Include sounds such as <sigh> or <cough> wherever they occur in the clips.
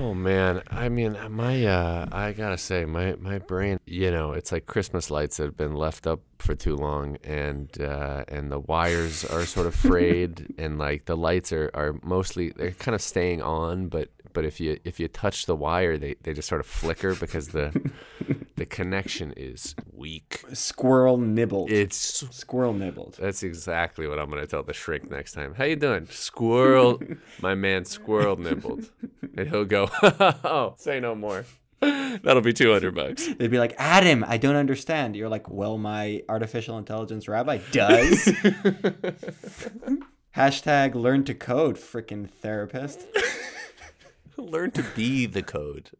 Oh man, I mean, my uh, I gotta say, my my brain, you know, it's like Christmas lights that have been left up for too long, and uh, and the wires are sort of frayed, <laughs> and like the lights are, are mostly they're kind of staying on, but but if you if you touch the wire, they, they just sort of flicker because the <laughs> the connection is weak. Squirrel nibbled. It's squirrel nibbled. That's exactly what I'm gonna tell the shrink next time. How you doing, squirrel? <laughs> my man, squirrel nibbled, and he'll go, <laughs> "Oh, say no more." That'll be 200 bucks. They'd be like, Adam, I don't understand. You're like, well, my artificial intelligence rabbi does. Hashtag learn to code, freaking therapist. <laughs> Learn to be the code.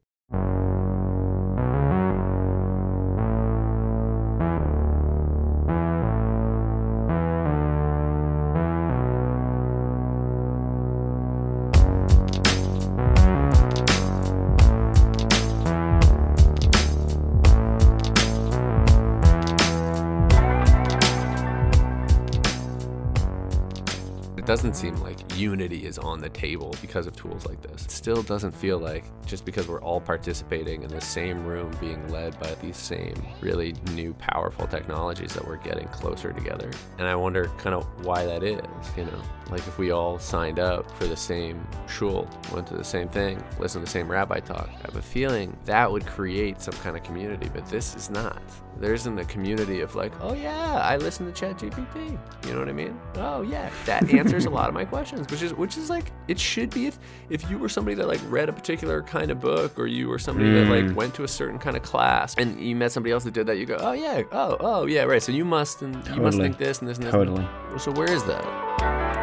It doesn't seem like unity is on the table because of tools like this. It still doesn't feel like just because we're all participating in the same room being led by these same really new powerful technologies that we're getting closer together. And I wonder kind of why that is, you know? Like if we all signed up for the same shul, went to the same thing, listened to the same rabbi talk, I have a feeling that would create some kind of community, but this is not. There isn't a community of like, oh yeah, I listen to ChatGPT. You know what I mean? Oh yeah, that <laughs> answers a lot of my questions, which is which is like it should be if if you were somebody that like read a particular kind of book or you were somebody mm. that like mm. went to a certain kind of class and you met somebody else that did that, you go, oh yeah, oh oh yeah, right. So you must and totally. you must think this and this and this. Totally. So where is that?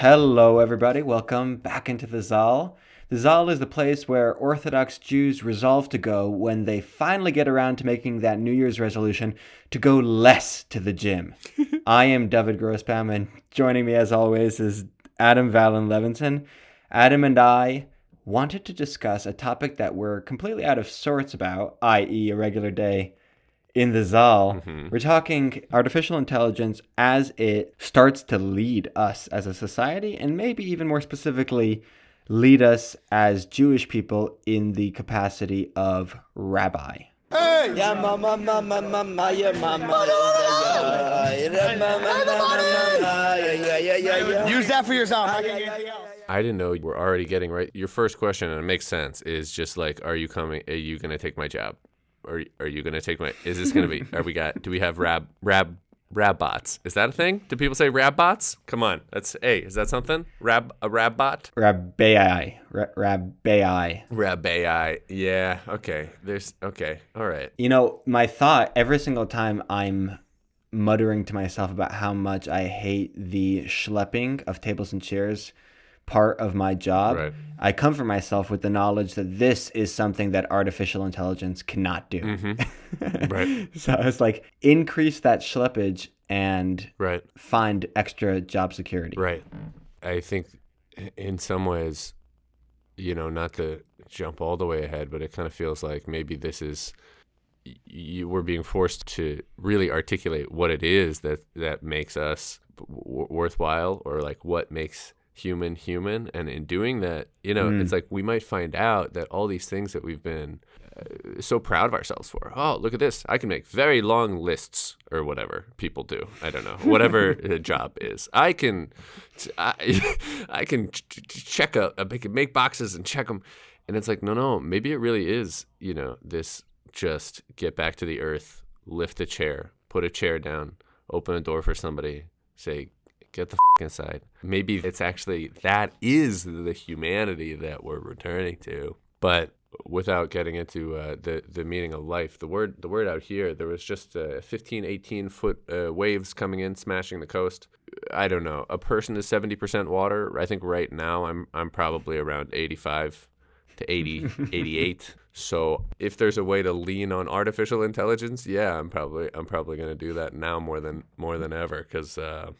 Hello, everybody. Welcome back into the Zal. The Zal is the place where Orthodox Jews resolve to go when they finally get around to making that New Year's resolution to go less to the gym. <laughs> I am Dovid Grossbaum, and joining me as always is Adam Valen Levinson. Adam and I wanted to discuss a topic that we're completely out of sorts about, i.e., a regular day in the Zal, mm-hmm. we're talking artificial intelligence as it starts to lead us as a society, and maybe even more specifically, lead us as Jewish people in the capacity of rabbi. Hey! Yeah, mama, mama, mama, yeah, mama. Use that for yourself. I didn't know you were already getting right. Your first question, and it makes sense, is just like, are you coming? Are you going to take my job? Are are you gonna take my? Is this gonna be? Are we got? Do we have rab rab rab bots? Is that a thing? Do people say rab bots? Come on, that's hey, is that something? Rab a rab bot? Rabbai, rabbai, rabbai. Yeah. Okay. There's okay. All right. You know, my thought every single time I'm muttering to myself about how much I hate the schlepping of tables and chairs part of my job, right. I comfort myself with the knowledge that this is something that artificial intelligence cannot do. Mm-hmm. <laughs> right. So it's like increase that schleppage and right. find extra job security. Right. I think in some ways, you know, not to jump all the way ahead, but it kind of feels like maybe this is you we're being forced to really articulate what it is that that makes us w- worthwhile or like what makes human human. And in doing that you know mm. it's like we might find out that all these things that we've been uh, so proud of ourselves for. Oh look at this. I can make very long lists or whatever people do. I don't know. Whatever <laughs> the job is. I can i, <laughs> I can ch- check a, can make boxes and check them and it's like no no. Maybe it really is you know this just get back to the earth lift a chair put a chair down open a door for somebody say get the f- inside. Maybe it's actually that is the humanity that we're returning to. But without getting into uh, the the meaning of life, the word the word out here, there was just uh, 15, 18 foot uh, waves coming in, smashing the coast. I don't know. A person is seventy percent water. I think right now I'm I'm probably around eighty five to 80, <laughs> 88. So if there's a way to lean on artificial intelligence, yeah, I'm probably I'm probably gonna do that now more than more than ever because uh,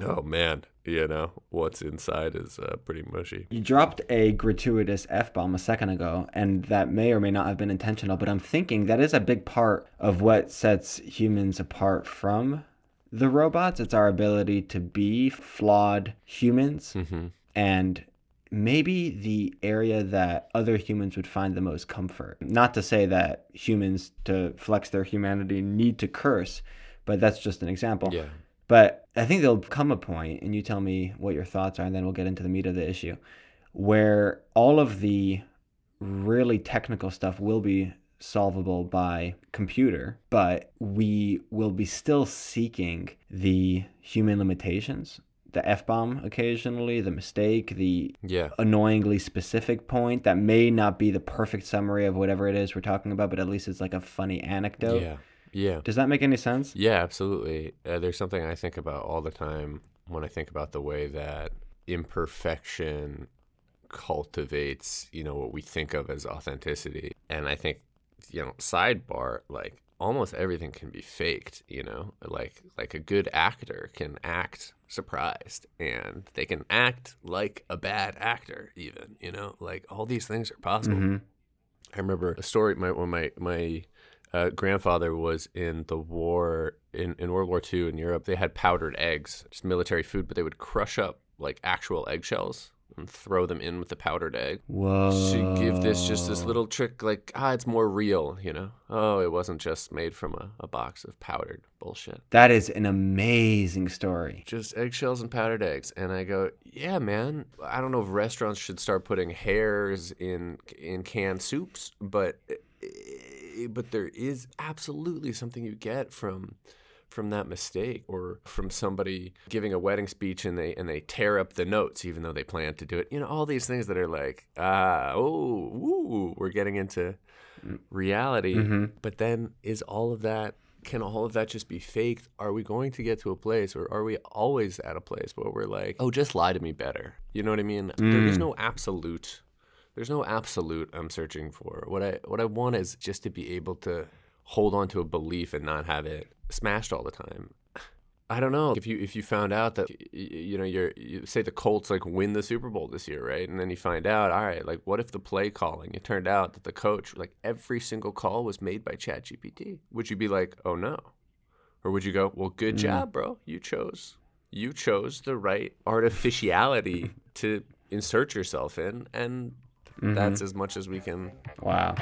Oh man, you know what's inside is uh, pretty mushy. You dropped a gratuitous f bomb a second ago, and that may or may not have been intentional. But I'm thinking that is a big part of what sets humans apart from the robots. It's our ability to be flawed humans, Mm-hmm. and maybe the area that other humans would find the most comfort. Not to say that humans, to flex their humanity, need to curse, but that's just an example. Yeah. But I think there'll come a point, and you tell me what your thoughts are, and then we'll get into the meat of the issue, where all of the really technical stuff will be solvable by computer, but we will be still seeking the human limitations, the F bomb occasionally, the mistake, the Yeah. annoyingly specific point that may not be the perfect summary of whatever it is we're talking about, but at least it's like a funny anecdote. Yeah. Yeah. Does that make any sense? Yeah, absolutely. Uh, there's something I think about all the time when I think about the way that imperfection cultivates, you know, what we think of as authenticity. And I think, you know, sidebar, like almost everything can be faked, you know? Like like a good actor can act surprised and they can act like a bad actor even, you know? Like all these things are possible. hmm I remember a story my when my my uh, grandfather was in the war in, in World War II in Europe. They had powdered eggs, just military food, but they would crush up like actual eggshells and throw them in with the powdered egg. Whoa. To give this just this little trick, like ah, it's more real, you know. Oh, it wasn't just made from a, a box of powdered bullshit. That is an amazing story. Just eggshells and powdered eggs, and I go, yeah, man. I don't know if restaurants should start putting hairs in in canned soups, but but there is absolutely something you get from from that mistake or from somebody giving a wedding speech and they and they tear up the notes even though they plan to do it. You know all these things that are like ah oh ooh, we're getting into reality. Mhm. but then is all of that can all of that just be faked? Are we going to get to a place or are we always at a place where we're like oh just lie to me better? You know what i mean? There is Mm. no absolute there's no absolute I'm searching for. What I what I want is just to be able to hold on to a belief and not have it smashed all the time. I don't know if you if you found out that you know you're you say the Colts like win the Super Bowl this year, right? And then you find out, all right, like what if the play calling? It turned out that the coach like every single call was made by ChatGPT. Would you be like, oh no, or would you go, well, good mm. job, bro, you chose you chose the right artificiality <laughs> to insert yourself in, and that's mm-hmm. as much as we can. Wow.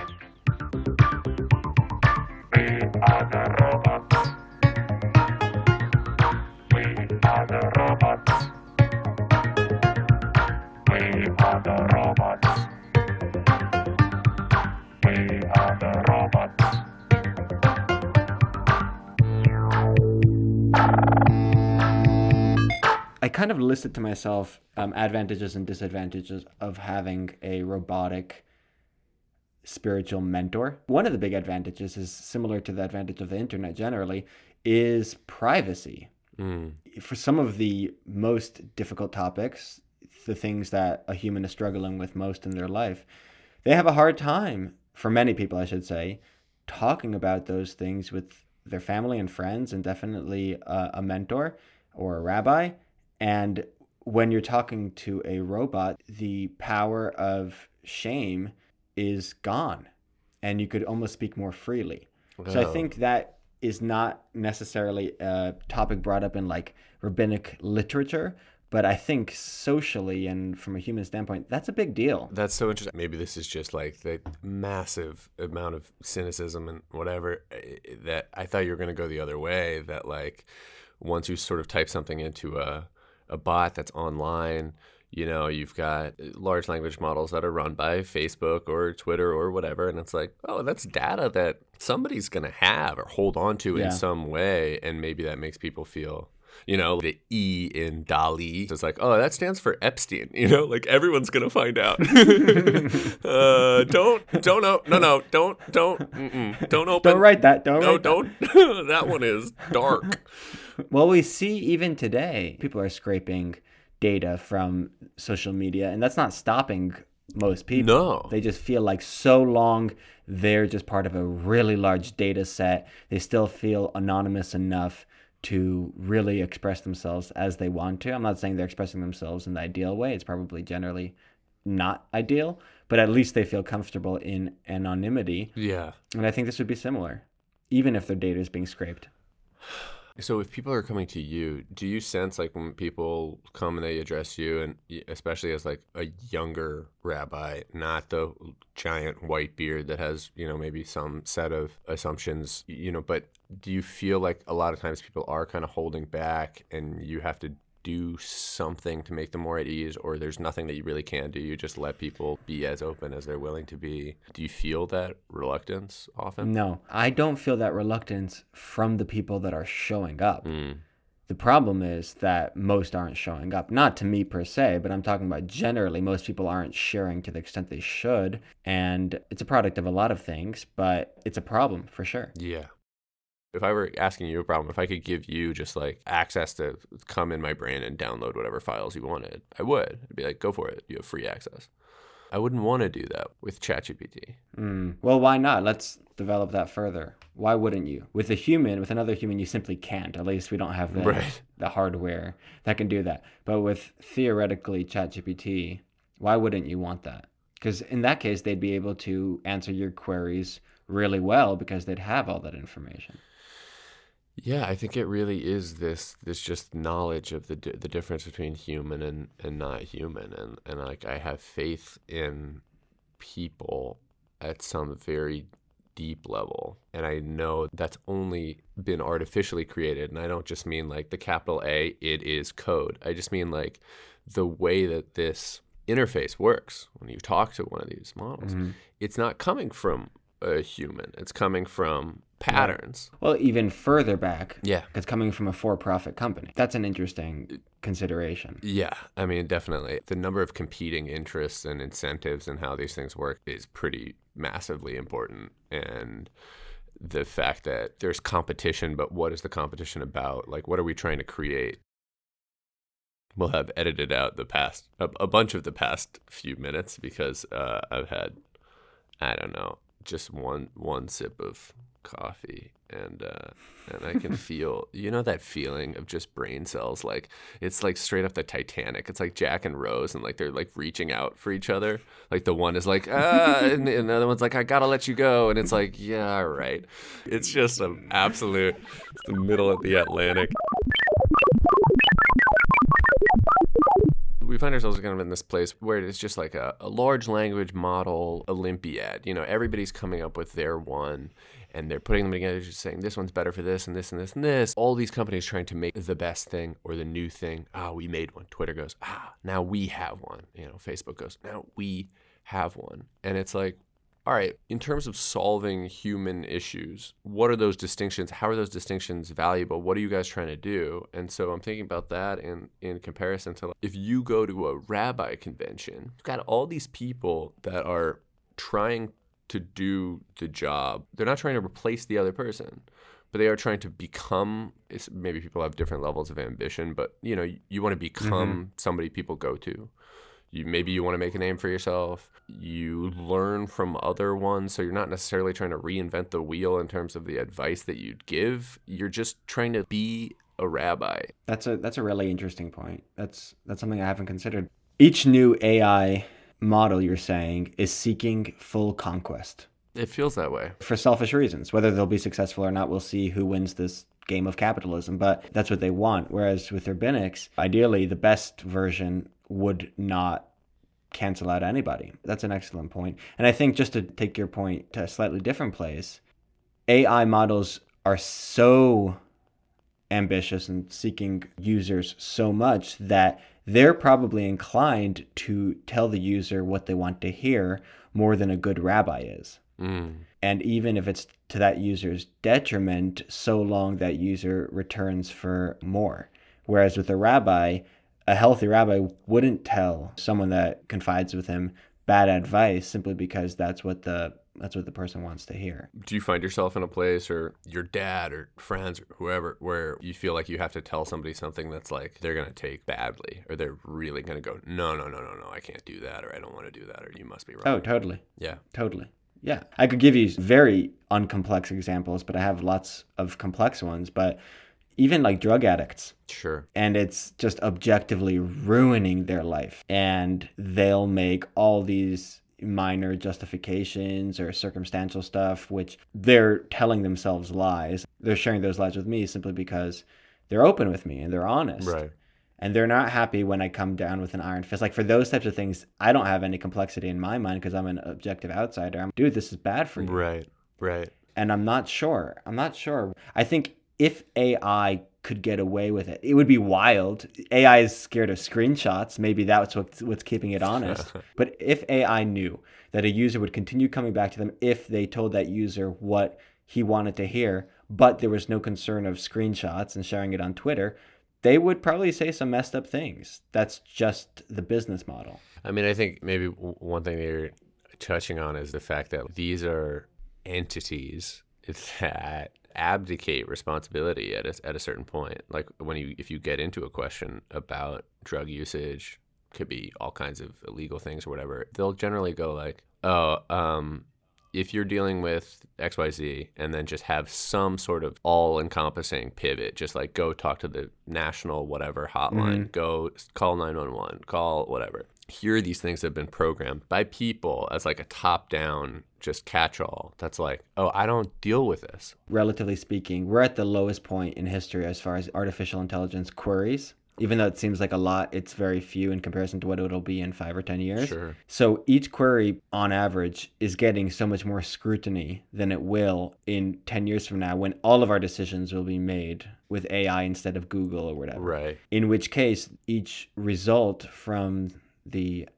I kind of listed to myself um, advantages and disadvantages of having a robotic spiritual mentor. One of the big advantages is similar to the advantage of the internet generally is privacy. Mm, For some of the most difficult topics, the things that a human is struggling with most in their life, they have a hard time, for many people, I should say, talking about those things with their family and friends, and definitely a, a mentor or a rabbi. And when you're talking to a robot, the power of shame is gone, and you could almost speak more freely. So I think that is not necessarily a topic brought up in like rabbinic literature, but I think socially and from a human standpoint, that's a big deal. That's so interesting. Maybe this is just like the massive amount of cynicism and whatever eh, that I thought you were going to go the other way. That like once you sort of type something into a a bot that's online, you know, you've got uh, large language models that are run by Facebook or Twitter or whatever, and it's like, oh, that's data that somebody's going to have or hold on to Yeah. in some way, and maybe that makes people feel. You know, the E in DALL-E is like, oh, that stands for Epstein. <laughs> You know, like everyone's gonna find out. <laughs> uh, don't, don't, no, no, no, don't, don't, mm-mm, don't open. Don't write that. Don't No, don't. <laughs> that one is dark. Well, we see even today, people are scraping data from social media, and that's not stopping most people. No. They just feel like so long they're just part of a really large data set. They still feel anonymous enough to really express themselves as they want to. I'm not saying they're expressing themselves in the ideal way. It's probably generally not ideal, but at least they feel comfortable in anonymity. Yeah. And I think this would be similar, even if their data is being scraped. So if people are coming to you, do you sense like when people come and they address you, and especially as like a younger rabbi, not the giant white beard that has you know maybe some set of assumptions, you know, but do you feel like a lot of times people are kind of holding back, and you have to do something to make them more at ease, or there's nothing that you really can do. You just let people be as open as they're willing to be. Do you feel that reluctance often? No, I don't feel that reluctance from the people that are showing up. Mm. The problem is that most aren't showing up. Not to me per se, but I'm talking about generally. Most people aren't sharing to the extent they should. And it's a product of a lot of things, but it's a problem for sure. Yeah. If I were asking you a problem, if I could give you just like access to come in my brain and download whatever files you wanted, I would. I'd be like, go for it. You have free access. I wouldn't want to do that with ChatGPT. Mm. Well, why not? Let's develop that further. Why wouldn't you? With a human, with another human, you simply can't. At least we don't have the, Right. the hardware that can do that. But with theoretically ChatGPT, why wouldn't you want that? Because in that case, they'd be able to answer your queries really well because they'd have all that information. Yeah, I think it really is this this just knowledge of the di- the difference between human and, and not human, and and like I have faith in people at some very deep level, and I know that's only been artificially created, and I don't just mean like the capital A, it is code. I just mean like the way that this interface works when you talk to one of these models. Mm-hmm. It's not coming from a human; it's coming from patterns. Well, even further back, Yeah. it's coming from a for-profit company. That's an interesting consideration. Yeah, I mean, definitely. The number of competing interests and incentives and how these things work is pretty massively important. And the fact that there's competition, but what is the competition about? Like, what are we trying to create? We'll have edited out the past, a, a bunch of the past few minutes because uh, I've had, I don't know, just one one sip of coffee and uh and I can feel <laughs> you know that feeling of just brain cells like it's like straight up the Titanic. It's like Jack and Rose and like they're like reaching out for each other. Like the one is like ah and the other one's like I gotta let you go. And it's like yeah all right. It's just an absolute it's the middle of the Atlantic. We find ourselves kind of in this place where it's just like a, a large language model Olympiad. You know, everybody's coming up with their one and they're putting them together, just saying this one's better for this and this and this and this. All these companies trying to make the best thing or the new thing. Ah, we made one. Twitter goes, ah, now we have one. You know, Facebook goes, now we have one. And it's like, all right, in terms of solving human issues, what are those distinctions? How are those distinctions valuable? What are you guys trying to do? And so I'm thinking about that in, in comparison to if you go to a rabbi convention, you've got all these people that are trying to do the job. They're not trying to replace the other person, but they are trying to become. it's- Maybe people have different levels of ambition, but you know, you, you want to become mm-hmm. somebody people go to you maybe you want to make a name for yourself you learn from other ones so you're not necessarily trying to reinvent the wheel in terms of the advice that you'd give you're just trying to be a rabbi That's a that's a really interesting point. That's that's something I haven't considered. Each new AI model you're saying is seeking full conquest it feels that way for selfish reasons. Whether they'll be successful or not, we'll see who wins this game of capitalism, but that's what they want. Whereas with rabbinics, ideally the best version would not cancel out anybody. That's an excellent point. And I think just to take your point to a slightly different place, AI models are so ambitious and seeking users so much that they're probably inclined to tell the user what they want to hear more than a good rabbi is. mm. And even if it's to that user's detriment, so long that user returns for more. Whereas with a rabbi, a healthy rabbi wouldn't tell someone that confides with him bad advice simply because that's what the that's what the person wants to hear. do you find yourself in a place or your dad or friends or whoever where you feel like you have to tell somebody something that's like they're going to take badly or they're really going to go no no no no no i can't do that or i don't want to do that or you must be wrong Oh, totally. yeah Totally. Yeah. I could give you very uncomplex examples, but I have lots of complex ones. But even like drug addicts. Sure. And it's just objectively ruining their life. And they'll make all these minor justifications or circumstantial stuff, which they're telling themselves lies. They're sharing those lies with me simply because they're open with me and they're honest. Right. And they're not happy when I come down with an iron fist. Like for those types of things, I don't have any complexity in my mind because I'm an objective outsider. I'm, dude, this is bad for you. Right. Right. And I'm not sure. I'm not sure. I think if AI could get away with it, it would be wild. AI is scared of screenshots. Maybe that's what's, what's keeping it honest. <laughs> but if AI knew that a user would continue coming back to them if they told that user what he wanted to hear, but there was no concern of screenshots and sharing it on Twitter, they would probably say some messed up things. That's just the business model. I mean, I think maybe one thing that you're touching on is the fact that these are entities <laughs> that abdicate responsibility at a, at a certain point. Like when you if you get into a question about drug usage, could be all kinds of illegal things or whatever. They'll generally go like, "Oh, um, if you're dealing with XYZ and then just have some sort of all encompassing pivot, just like go talk to the national whatever hotline, mm-hmm. go call 911, call whatever. Here these things have been programmed by people as like a top down just catch all. That's like, oh, I don't deal with this. Relatively speaking, we're at the lowest point in history as far as artificial intelligence queries even though it seems like a lot, it's very few in comparison to what it'll be in five or 10 years. Sure. So each query, on average, is getting so much more scrutiny than it will in 10 years from now when all of our decisions will be made with AI instead of Google or whatever. Right. In which case, each result from the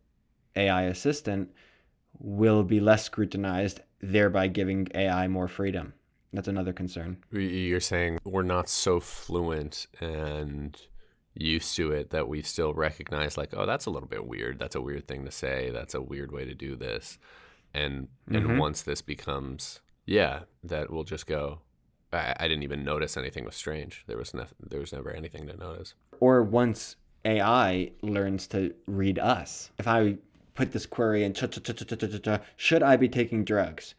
AI assistant will be less scrutinized, thereby giving AI more freedom. That's another concern. You're saying we're not so fluent and used to it that we still recognize like oh that's a little bit weird that's a weird thing to say that's a weird way to do this and mm-hmm. and once this becomes yeah that we'll just go I, I didn't even notice anything was strange there was nothing there was never anything to notice or once ai learns to read us. If i put this query in should i be taking drugs?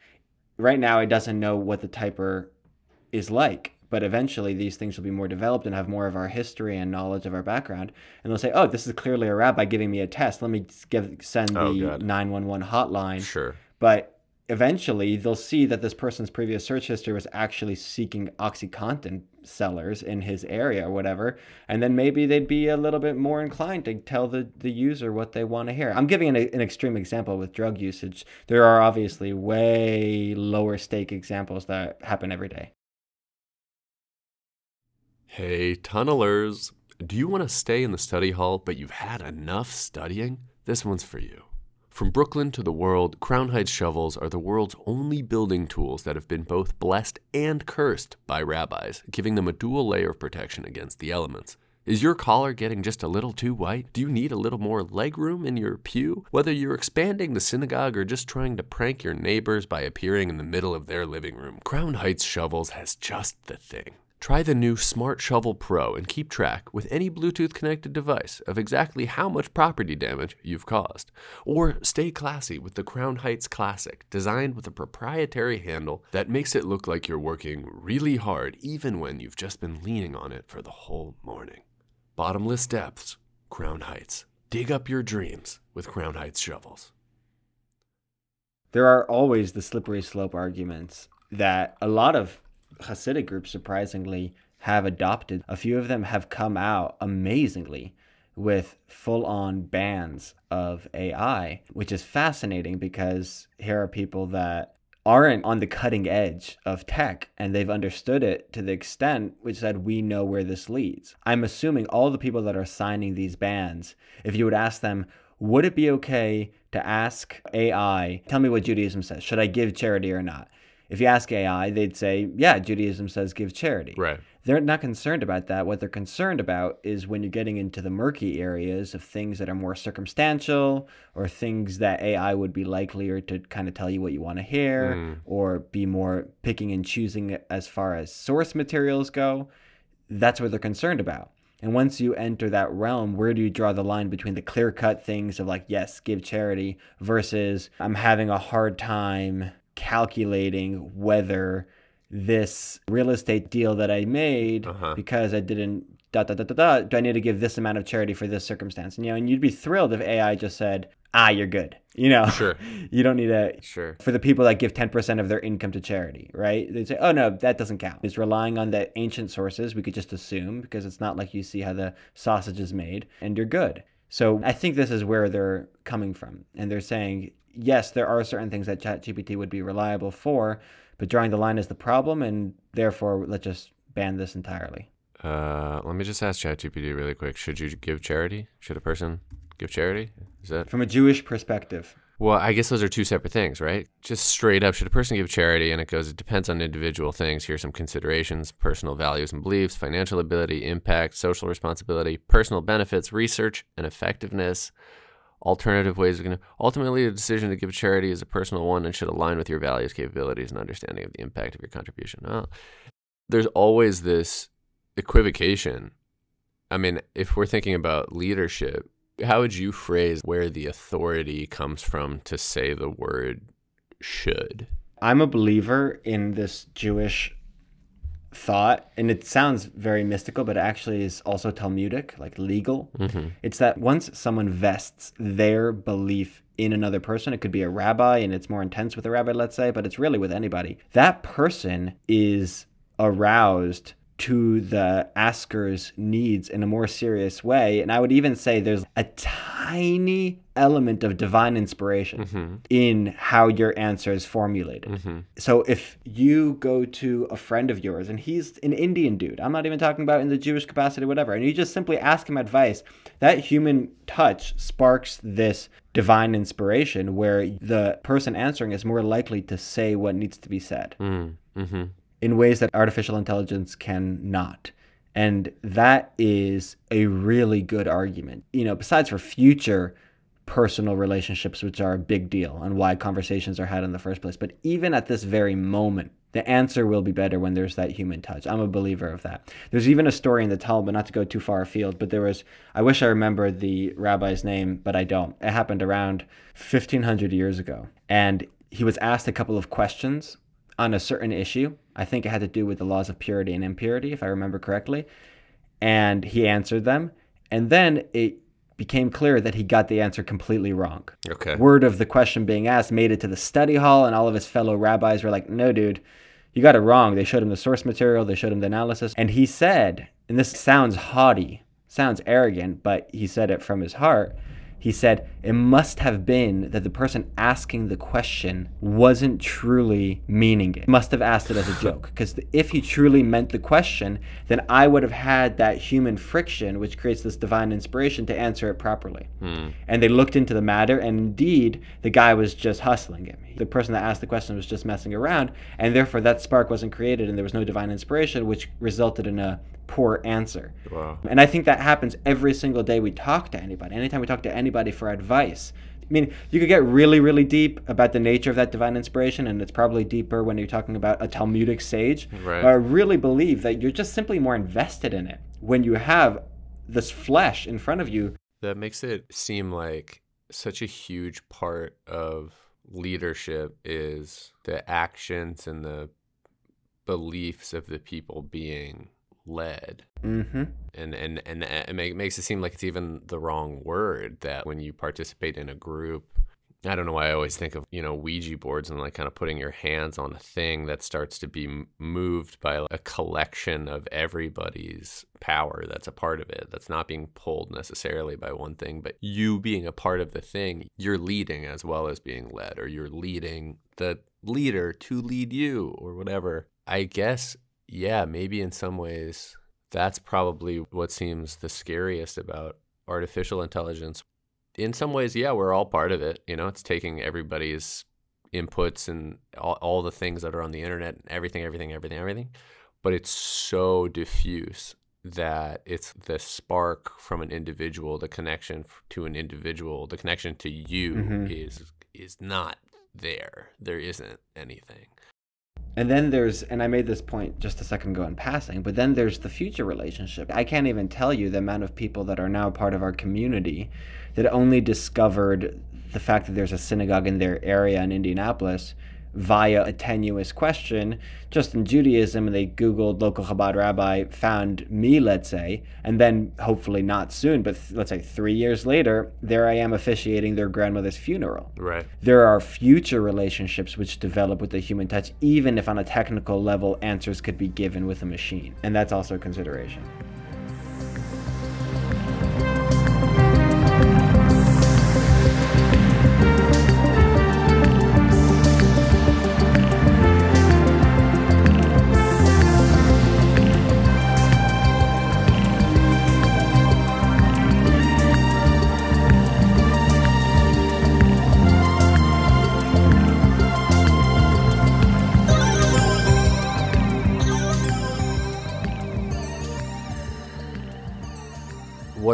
Right now it doesn't know what the typer is like but eventually these things will be more developed and have more of our history and knowledge of our background. And they'll say oh this is clearly a rabbi giving me a test. Let me give send oh, the 911 hotline. Sure. But eventually they'll see that this person's previous search history was actually seeking oxycontin sellers in his area or whatever and then maybe they'd be a little bit more inclined to tell the, the user what they want to hear i'm giving an, an extreme example with drug usage there are obviously way lower stake examples that happen every day Hey, tunnelers! Do you want to stay in the study hall, but you've had enough studying? This one's for you. From Brooklyn to the world, Crown Heights shovels are the world's only building tools that have been both blessed and cursed by rabbis, giving them a dual layer of protection against the elements. Is your collar getting just a little too white? Do you need a little more legroom in your pew? Whether you're expanding the synagogue or just trying to prank your neighbors by appearing in the middle of their living room, Crown Heights Shovels has just the thing. Try the new Smart Shovel Pro and keep track with any Bluetooth connected device of exactly how much property damage you've caused. Or stay classy with the Crown Heights Classic, designed with a proprietary handle that makes it look like you're working really hard even when you've just been leaning on it for the whole morning. Bottomless depths, Crown Heights. Dig up your dreams with Crown Heights shovels. There are always the slippery slope arguments that a lot of Hasidic groups, surprisingly, have adopted. A few of them have come out amazingly with full on bans of AI, which is fascinating because here are people that aren't on the cutting edge of tech and they've understood it to the extent which said we know where this leads. I'm assuming all the people that are signing these bans, if you would ask them, would it be okay to ask AI, tell me what Judaism says? Should I give charity or not? If you ask AI, they'd say, yeah, Judaism says give charity. Right. They're not concerned about that. What they're concerned about is when you're getting into the murky areas of things that are more circumstantial or things that AI would be likelier to kind of tell you what you want to hear mm. or be more picking and choosing as far as source materials go. That's what they're concerned about. And once you enter that realm, where do you draw the line between the clear cut things of like, yes, give charity versus I'm having a hard time calculating whether this real estate deal that I made Uh-huh. because I didn't da da da da da. Do I need to give this amount of charity for this circumstance? And you know, and you'd be thrilled if AI just said, "Ah, you're good." <laughs> You know, Sure. you don't need to Sure. for the people that give 10% of their income to charity, right? They'd say, oh, no, that doesn't count. It's relying on the ancient sources. We could just assume because it's not like you see how the sausage is made and you're good. So I think this is where they're coming from. And they're saying, yes, there are certain things that ChatGPT would be reliable for, but drawing the line is the problem. And therefore, let's just ban this entirely. Uh, let me just ask ChatGPT really quick. Should you give charity? Should a person give charity? Is that From a Jewish perspective, Well, I guess those are two separate things, right? Just straight up, should a person give charity? And it goes, it depends on individual things. Here's some considerations personal values and beliefs, financial ability, impact, social responsibility, personal benefits, research, and effectiveness. Alternative ways of going to ultimately, the decision to give charity is a personal one and should align with your values, capabilities, and understanding of the impact of your contribution. There's always this equivocation. I mean, if we're thinking about leadership, how would you phrase where the authority comes from to say the word should? I'm a believer in this Jewish thought, and it sounds very mystical, but it actually is also Talmudic, like legal. Mm-hmm. It's that once someone vests their belief in another person, it could be a rabbi, and it's more intense with a rabbi, let's say, but it's really with anybody. That person is aroused to the asker's needs in a more serious way. And I would even say there's a tiny element of divine inspiration Mm-hmm. in how your answer is formulated. Mm-hmm. So if you go to a friend of yours and he's an Indian dude, I'm not even talking about in the Jewish capacity, whatever, and you just simply ask him advice, that human touch sparks this divine inspiration where the person answering is more likely to say what needs to be said Mm-hmm. In ways that artificial intelligence cannot. And that is a really good argument. You know, besides for future personal relationships, which are a big deal and why conversations are had in the first place. But even at this very moment, the answer will be better when there's that human touch. I'm a believer of that. There's even a story in the Talmud, not to go too far afield, but there was, I wish I remember the rabbi's name, but I don't. It happened around 1500 years ago. And he was asked a couple of questions on a certain issue. I think it had to do with the laws of purity and impurity, if I remember correctly. And he answered them. And then it became clear that he got the answer completely wrong. Okay. Word of the question being asked made it to the study hall, and all of his fellow rabbis were like, no, dude, you got it wrong. They showed him the source material, they showed him the analysis. And he said, and this sounds haughty, sounds arrogant, but he said it from his heart. He said, It must have been that the person asking the question wasn't truly meaning it. Must have asked it as a joke. Because if he truly meant the question, then I would have had that human friction, which creates this divine inspiration, to answer it properly. Hmm. And they looked into the matter, and indeed, the guy was just hustling at me. The person that asked the question was just messing around, and therefore that spark wasn't created, and there was no divine inspiration, which resulted in a poor answer. Wow. And I think that happens every single day we talk to anybody. Anytime we talk to anybody for advice. I mean, you could get really, really deep about the nature of that divine inspiration, and it's probably deeper when you're talking about a Talmudic sage. Right. But I really believe that you're just simply more invested in it when you have this flesh in front of you. That makes it seem like such a huge part of leadership is the actions and the beliefs of the people being led. Mm-hmm. And and and it make- makes it seem like it's even the wrong word that when you participate in a group I don't know why I always think of, you know, Ouija boards and like kind of putting your hands on a thing that starts to be moved by a collection of everybody's power that's a part of it. That's not being pulled necessarily by one thing, but you being a part of the thing, you're leading as well as being led, or you're leading the leader to lead you, or whatever. I guess, yeah, maybe in some ways that's probably what seems the scariest about artificial intelligence in some ways, yeah, we're all part of it. You know, it's taking everybody's inputs and all, all the things that are on the internet, and everything, everything, everything, everything. But it's so diffuse that it's the spark from an individual, the connection to an individual, the connection to you Mhm. is is not there. There isn't anything. And then there's, and I made this point just a second ago in passing, but then there's the future relationship. I can't even tell you the amount of people that are now part of our community that only discovered the fact that there's a synagogue in their area in Indianapolis via a tenuous question. Just in Judaism, they Googled local Chabad rabbi, found me, let's say, and then hopefully not soon, but th- let's say three years later, there I am officiating their grandmother's funeral. Right. There are future relationships which develop with the human touch, even if on a technical level answers could be given with a machine. And that's also a consideration.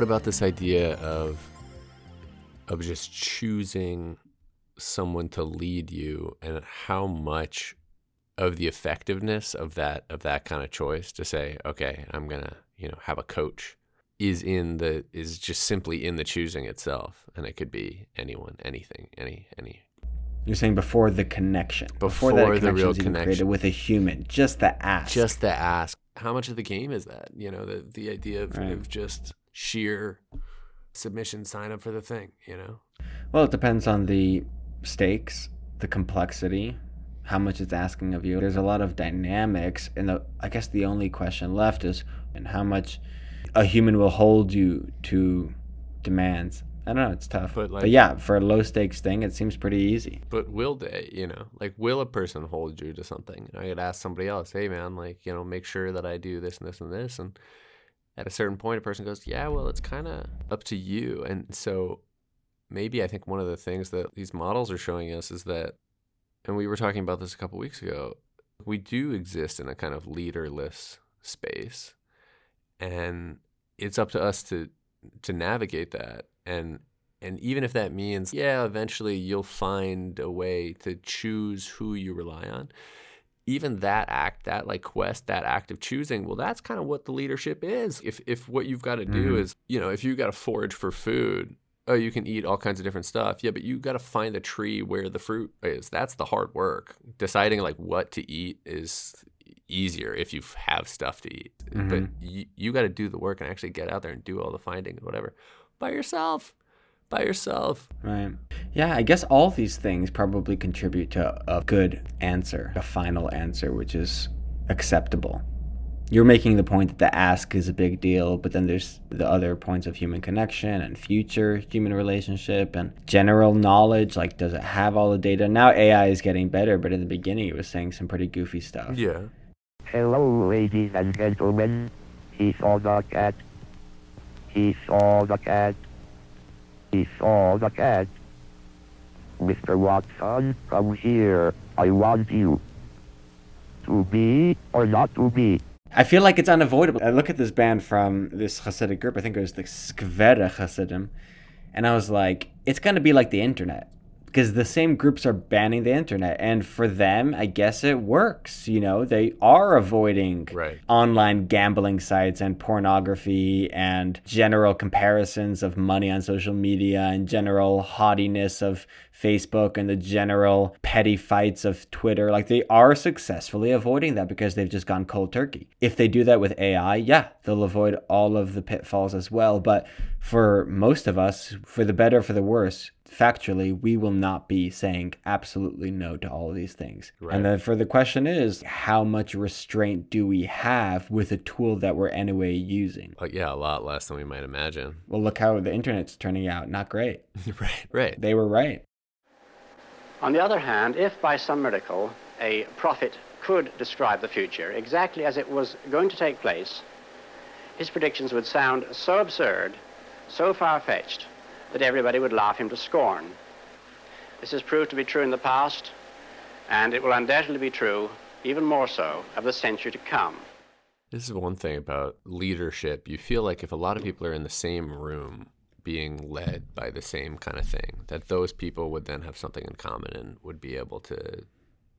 About this idea of of just choosing someone to lead you and how much of the effectiveness of that of that kind of choice to say, okay, I'm gonna, you know, have a coach is in the is just simply in the choosing itself. And it could be anyone, anything, any any You're saying before the connection, Before that the connection real even created connection. with a human, just the ask. just the ask how much of the game is that you know the the idea of, Right. of just sheer submission sign up for the thing you know Well, it depends on the stakes, the complexity, how much it's asking of you. There's a lot of dynamics, and the I guess the only question left is, and how much a human will hold you to demands. I don't know. It's tough. But, but yeah, for a low stakes thing, it seems pretty easy. but will they you know like will a person hold you to something i could ask somebody else hey man like you know make sure that i do this and this and this and at a certain point a person goes yeah well it's kind of up to you. And so maybe i think one of the things that these models are showing us is that and we were talking about this a couple weeks ago we do exist in a kind of leaderless space. And it's up to us to to navigate that. And and even if that means yeah eventually you'll find a way to choose who you rely on even that act that like quest that act of choosing well that's kind of what the leadership is. If if what you've got to do Mhm. is you know if you got to forage for food oh you can eat all kinds of different stuff. Yeah but you got to find the tree where the fruit is. That's the hard work. Deciding like what to eat is easier if you have stuff to eat. But Mhm. you, you got to do the work and actually get out there and do all the finding and whatever by yourself by yourself Right. Yeah, I guess all these things probably contribute to a good answer, a final answer, which is acceptable. You're making the point that the ask is a big deal, but then there's the other points of human connection and future human relationship and general knowledge. Like, does it have all the data? Now AI is getting better, but in the beginning, it was saying some pretty goofy stuff. yeah Hello, ladies and gentlemen. He saw the cat. He saw the cat. He saw the cat. Mr. Watson, come here. I want you. To be or not to be? I feel like it's unavoidable. I look at this band from this Hasidic group. I think it was the Skvera Hasidim, and I was like, it's gonna be like the internet because the same groups are banning the internet, and for them, I guess it works. You know, they are avoiding right online gambling sites and pornography and general comparisons of money on social media and general haughtiness of Facebook and the general petty fights of Twitter. Like they are successfully avoiding that because they've just gone cold turkey. If they do that with AI, yeah, they'll avoid all of the pitfalls as well. But for most of us, for the better, for the worse, factually, we will not be saying absolutely no to all of these things. Right. And then for the question is, how much restraint do we have with a tool that we're anyway using? like yeah a lot less than we might imagine Well, look how the internet's turning out. Not great. <laughs> right right They were right. On the other hand, if by some miracle a prophet could describe the future exactly as it was going to take place, his predictions would sound so absurd, so far-fetched, that everybody would laugh him to scorn. This has proved to be true in the past, and it will undoubtedly be true, even more so, of the century to come. This is one thing about leadership. You feel like if a lot of people are in the same room being led by the same kind of thing, that those people would then have something in common and would be able to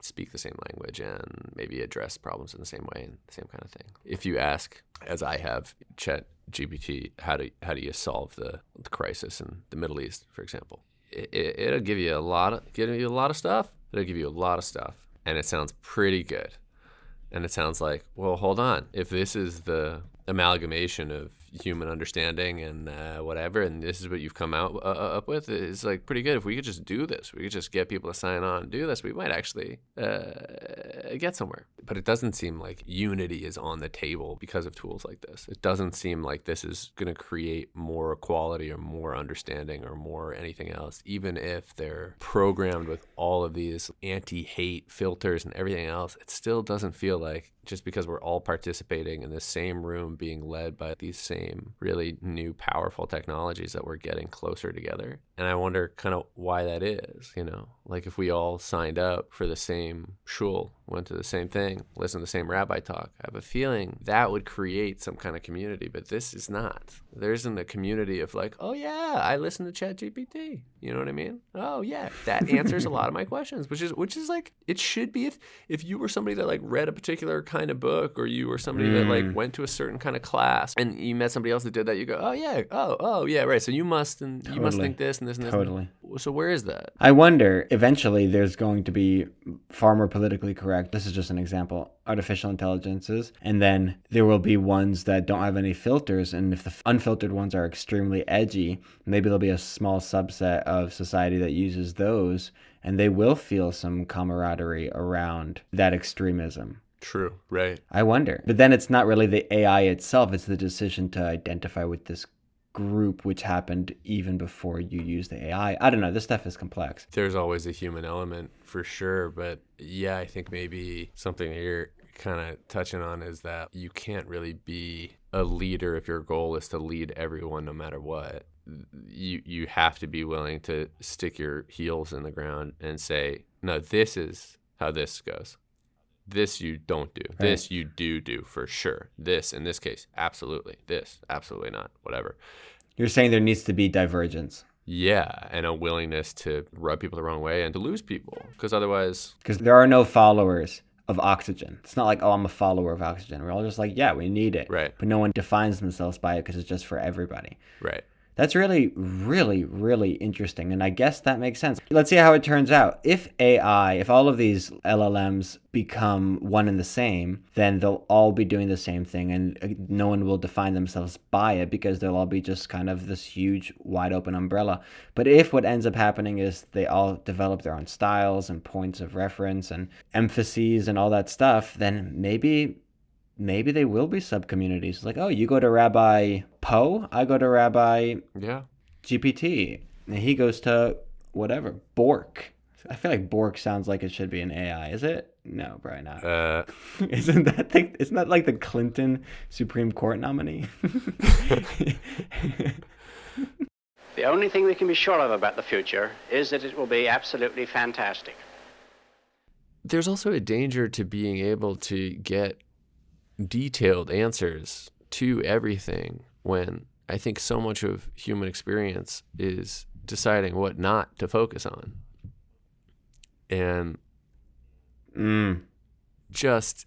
speak the same language and maybe address problems in the same way and the same kind of thing. If you ask, as I have, Chat GPT, how do how do you solve the, the crisis in the Middle East, for example, it, it'll give you a lot of give you a lot of stuff. It'll give you a lot of stuff, and it sounds pretty good. And it sounds like, well, hold on. If this is the amalgamation of human understanding and uh, whatever, and this is what you've come out uh, uh, up with, it's like pretty good. If we could just do this, we could just get people to sign on and do this, we might actually uh, get somewhere. But it doesn't seem like unity is on the table because of tools like this. It doesn't seem like this is going to create more equality or more understanding or more anything else, even if they're programmed with all of these anti hate filters and everything else. It still doesn't feel like just because we're all participating in the same room being led by these same really new powerful technologies that we're getting closer together. And i wonder kind of why that is you know? Like if we all signed up for the same shul went to the same thing listened to the same rabbi talk i have a feeling that would create some kind of community. But this is not. There isn't a community of like oh yeah i listen to chat gpt you know what i mean? Oh yeah that answers a lot of my questions which is which is like it should be if if you were somebody that like read a particular kind of book or you were somebody mm. that like went to a certain kind of class and you met somebody else that did that you go oh yeah oh oh yeah right so you must and totally. you must think this and this and this. Totally. And so where is that? I wonder eventually there's going to be far more politically correct this is just an example artificial intelligences and then there will be ones that don't have any filters and if the unfiltered ones are extremely edgy maybe there'll be a small subset of society that uses those and they will feel some camaraderie around that extremism True, right. I wonder. But then it's not really the AI itself, it's the decision to identify with this group, which happened even before you use the AI. I don't know. This stuff is complex. There's always a human element for sure. But yeah, I think maybe something you're kind of touching on is that you can't really be a leader if your goal is to lead everyone no matter what. You you have to be willing to stick your heels in the ground and say, no, this is how this goes this you don't do. Right. This you do do for sure. This in this case, absolutely. This, absolutely not. Whatever. You're saying there needs to be divergence. Yeah, and a willingness to rub people the wrong way and to lose people because otherwise. Because there are no followers of oxygen. It's not like, oh, I'm a follower of oxygen. We're all just like, yeah, we need it. Right. But no one defines themselves by it because it's just for everybody. Right. That's really, really, really interesting. And I guess that makes sense. Let's see how it turns out. If AI, if all of these LLMs become one and the same, then they'll all be doing the same thing and uh, no one will define themselves by it because they'll all be just kind of this huge, wide open umbrella. But if what ends up happening is they all develop their own styles and points of reference and emphases and all that stuff, then maybe maybe they will be sub communities. Like, oh, you go to Rabbi Poe, I go to Rabbi yeah GPT, and he goes to whatever Bork. I feel like Bork sounds like it should be an AI. Is it? No, probably not. Uh, <laughs> isn't that the, isn't that like the Clinton Supreme Court nominee? <laughs> the only thing we can be sure of about the future is that it will be absolutely fantastic. There's also a danger to being able to get detailed answers to everything when I think so much of human experience is deciding what not to focus on. And mm. just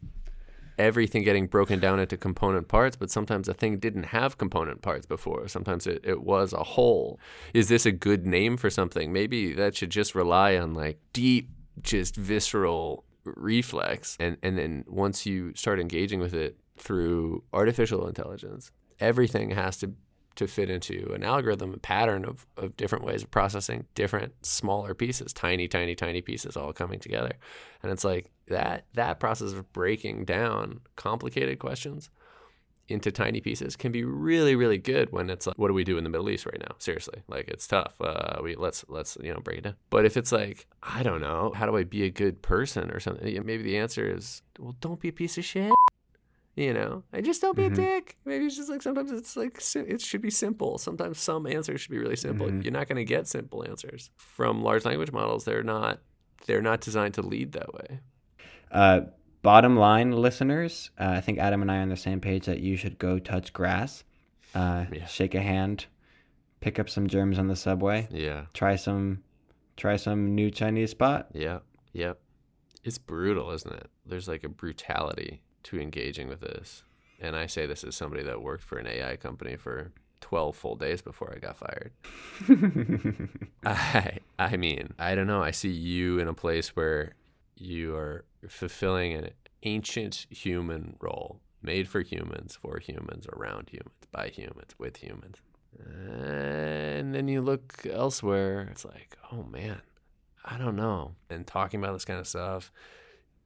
everything getting broken down into component parts, but sometimes a thing didn't have component parts before. Sometimes it, it was a whole. Is this a good name for something? Maybe that should just rely on like deep, just visceral reflex and and then once you start engaging with it through artificial intelligence everything has to to fit into an algorithm a pattern of, of different ways of processing different smaller pieces tiny tiny tiny pieces all coming together. And it's like that that process of breaking down complicated questions into tiny pieces can be really really good when it's like what do we do in the middle east right now? Seriously like it's tough. Uh, we let's let's you know break it down. But if it's like i don't know how do i be a good person or something? Maybe the answer is well don't be a piece of shit you know? I just don't be mm-hmm. a dick. Maybe it's just like sometimes it's like it should be simple. Sometimes some answers should be really simple. Mm-hmm. you're not going to get simple answers from large language models. They're not they're not designed to lead that way. Uh bottom line, listeners, uh, I think Adam and I are on the same page that you should go touch grass, uh, yeah. shake a hand, pick up some germs on the subway. Yeah. Try some, try some new Chinese spot. Yeah. Yep. It's brutal, isn't it? There's like a brutality to engaging with this, and I say this as somebody that worked for an AI company for 12 full days before I got fired. <laughs> I I mean, I don't know. I see you in a place where you are fulfilling an ancient human role made for humans, for humans, around humans, by humans, with humans. And then you look elsewhere, it's like, oh man, I don't know. And talking about this kind of stuff,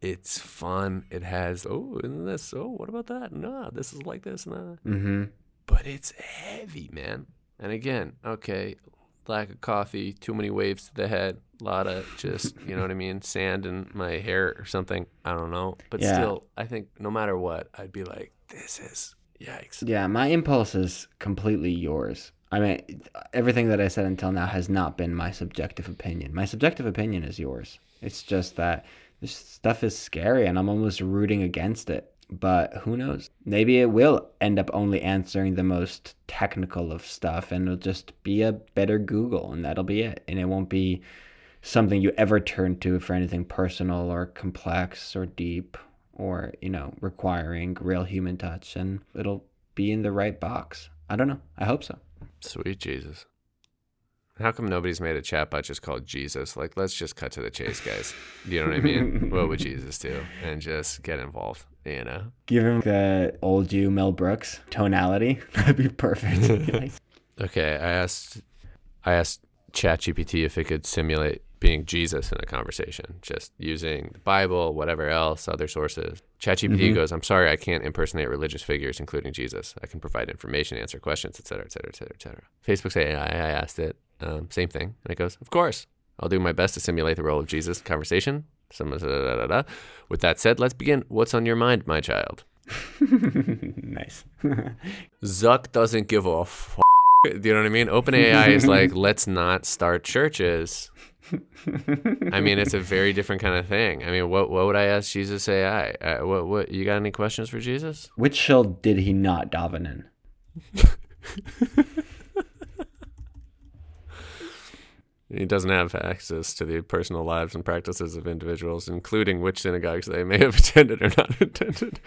it's fun. It has, oh, isn't this? Oh, what about that? No, this is like this. Nah. Mm-hmm. But it's heavy, man. And again, okay, lack of coffee, too many waves to the head, a lot of just, you know what I <laughs> mean, sand in my hair or something. I don't know. But Yeah. still, I think no matter what, I'd be like, this is yikes. Yeah, my impulse is completely yours. I mean, everything that I said until now has not been my subjective opinion. My subjective opinion is yours. It's just that this stuff is scary and I'm almost rooting against it. But who knows? Maybe it will end up only answering the most technical of stuff and it'll just be a better Google and that'll be it. And it won't be something you ever turn to for anything personal or complex or deep or, you know, requiring real human touch and it'll be in the right box. I don't know. I hope so. Sweet Jesus. How come nobody's made a chatbot just called Jesus? Like, let's just cut to the chase, guys. You know what I mean? <laughs> what would Jesus do? And just get involved, you know? Give him the old you Mel Brooks tonality. <laughs> That'd be perfect. <laughs> Nice. Okay, I asked I asked ChatGPT if it could simulate being Jesus in a conversation, just using the Bible, whatever else, other sources. ChatGPT mm-hmm. goes, "I'm sorry, I can't impersonate religious figures, including Jesus. I can provide information, answer questions, etc., etc., etc., etc." Facebook's AI, I asked it, um, same thing, and it goes, "Of course, I'll do my best to simulate the role of Jesus in conversation." With that said, let's begin. What's on your mind, my child? <laughs> nice. <laughs> Zuck doesn't give a f- do you know what I mean? OpenAI is <laughs> like, let's not start churches. I mean, it's a very different kind of thing. I mean, what what would I ask Jesus AI? Uh, what what you got any questions for Jesus? Which shul did he not daven in? He doesn't have access to the personal lives and practices of individuals, including which synagogues they may have <laughs> attended or not attended.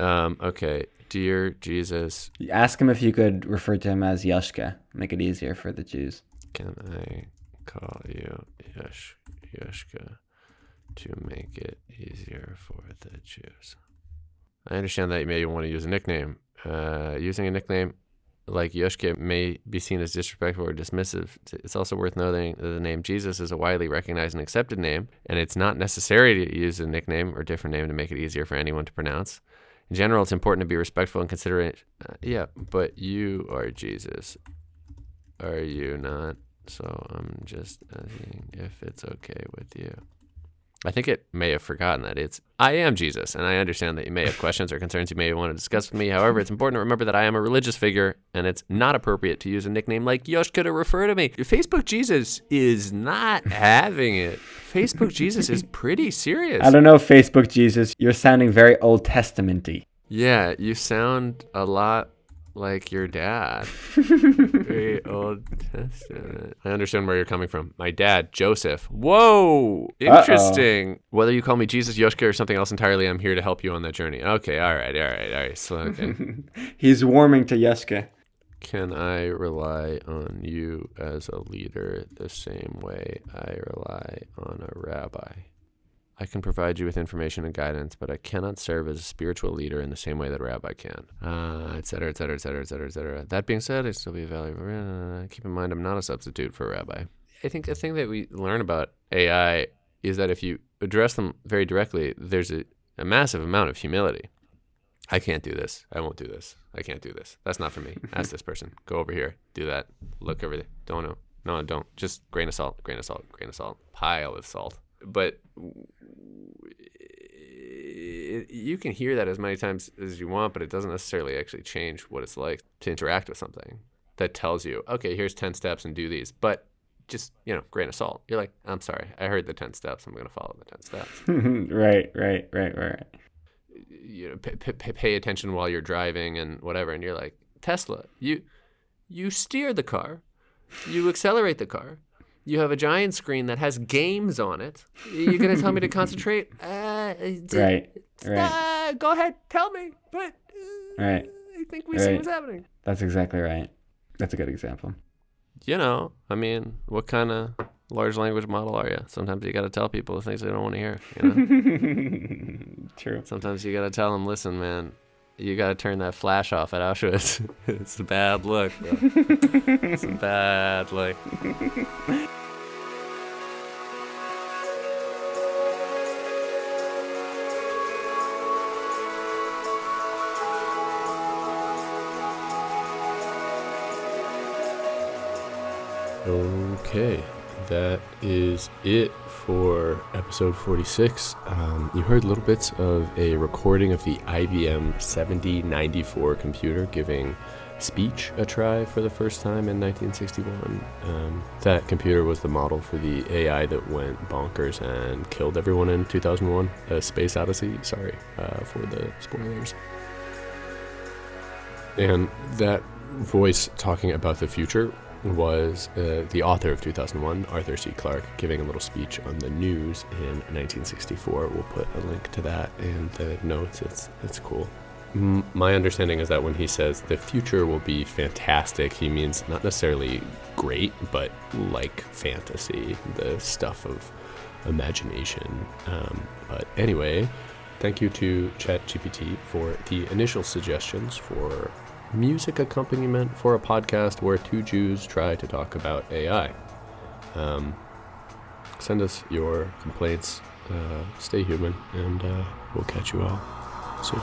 Um, okay, dear Jesus, Ask him if you could refer to him as Yashka. Make it easier for the Jews. can I call you Yash Yashka to make it easier for the Jews? I understand that you may want to use a nickname. Uh, using a nickname like Yoshke may be seen as disrespectful or dismissive. It's also worth noting that the name Jesus is a widely recognized and accepted name, and it's not necessary to use a nickname or different name to make it easier for anyone to pronounce. In general, it's important to be respectful and considerate. Uh, yeah, but you are Jesus. Are you not? So I'm just asking if it's okay with you. I think it may have forgotten that it's I am Jesus, and I understand that you may have questions or concerns you may want to discuss with me. However, it's important to remember that I am a religious figure, and it's not appropriate to use a nickname like Yoshka to refer to me. Facebook Jesus is not having it. Facebook Jesus is pretty serious. I don't know, Facebook Jesus. You're sounding very Old Testamenty. Yeah, you sound a lot like your dad. Very <laughs> Old Testament. I understand where you're coming from. My dad, Joseph. Whoa, interesting. Whether you call me Jesus, Yoshka, or something else entirely, I'm here to help you on that journey. Okay, all right, all right, all right. So, okay. <laughs> He's warming to Yashka. Can I rely on you as a leader the same way I rely on a rabbi? I can provide you with information and guidance, but I cannot serve as a spiritual leader in the same way that a rabbi can. Uh, et cetera, et cetera, et cetera, et cetera, et cetera. That being said, I still be valuable. Uh, keep in mind, I'm not a substitute for a rabbi. I think the thing that we learn about AI is that if you address them very directly, there's a, a massive amount of humility. I can't do this. I won't do this. I can't do this. That's not for me. <laughs> Ask this person. Go over here. Do that. Look over there. Don't know. No, don't. Just grain of salt. Grain of salt. Grain of salt. Pile of salt. But you can hear that as many times as you want, but it doesn't necessarily actually change what it's like to interact with something that tells you, okay, here's 10 steps and do these. But just, you know, grain of salt. You're like, I'm sorry. I heard the 10 steps. I'm going to follow the 10 steps. <laughs> right, right, right, right. you know pay, attention while you're driving and whatever and you're like tesla you you steer the car you accelerate the car you have a giant screen that has games on it you're going to tell me to <laughs> concentrate uh, Right, right. uh, go ahead tell me but uh, Right. i think we see what's happening That's exactly right. That's a good example. you know, I mean, what kind of large language model are you? Sometimes you got to tell people the things they don't want to hear. You know? <laughs> True. Sometimes you got to tell them, listen, man, you got to turn that flash off at Auschwitz. <laughs> it's a bad look, it's a bad look. Okay, that is it for episode 46. Um, you heard little bits of a recording of the IBM 7094 computer giving speech a try for the first time in 1961. Um, that computer was the model for the AI that went bonkers and killed everyone in 2001, A Space Odyssey. Sorry uh, for the spoilers. And that voice talking about the future was uh, the author of 2001, Arthur C. Clarke, giving a little speech on the news in 1964. We'll put a link to that in the notes. It's it's cool. M- my understanding is that when he says the future will be fantastic, he means not necessarily great, but like fantasy, the stuff of imagination. Um, but anyway, thank you to ChatGPT for the initial suggestions for music accompaniment for a podcast where two Jews try to talk about AI. Um, send us your complaints. Uh, stay human, and uh, we'll catch you all soon.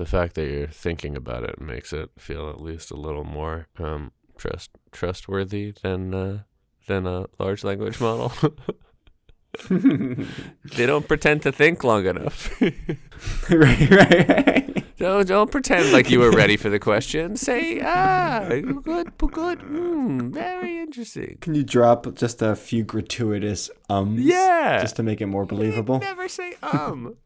The fact that you're thinking about it makes it feel at least a little more um, trust trustworthy than uh, than a large language model. <laughs> they don't pretend to think long enough. <laughs> right, right, right. don't don't pretend like you were ready for the question. Say ah, good, good, mm, very interesting. Can you drop just a few gratuitous ums? Yeah. Just to make it more believable? Never say um.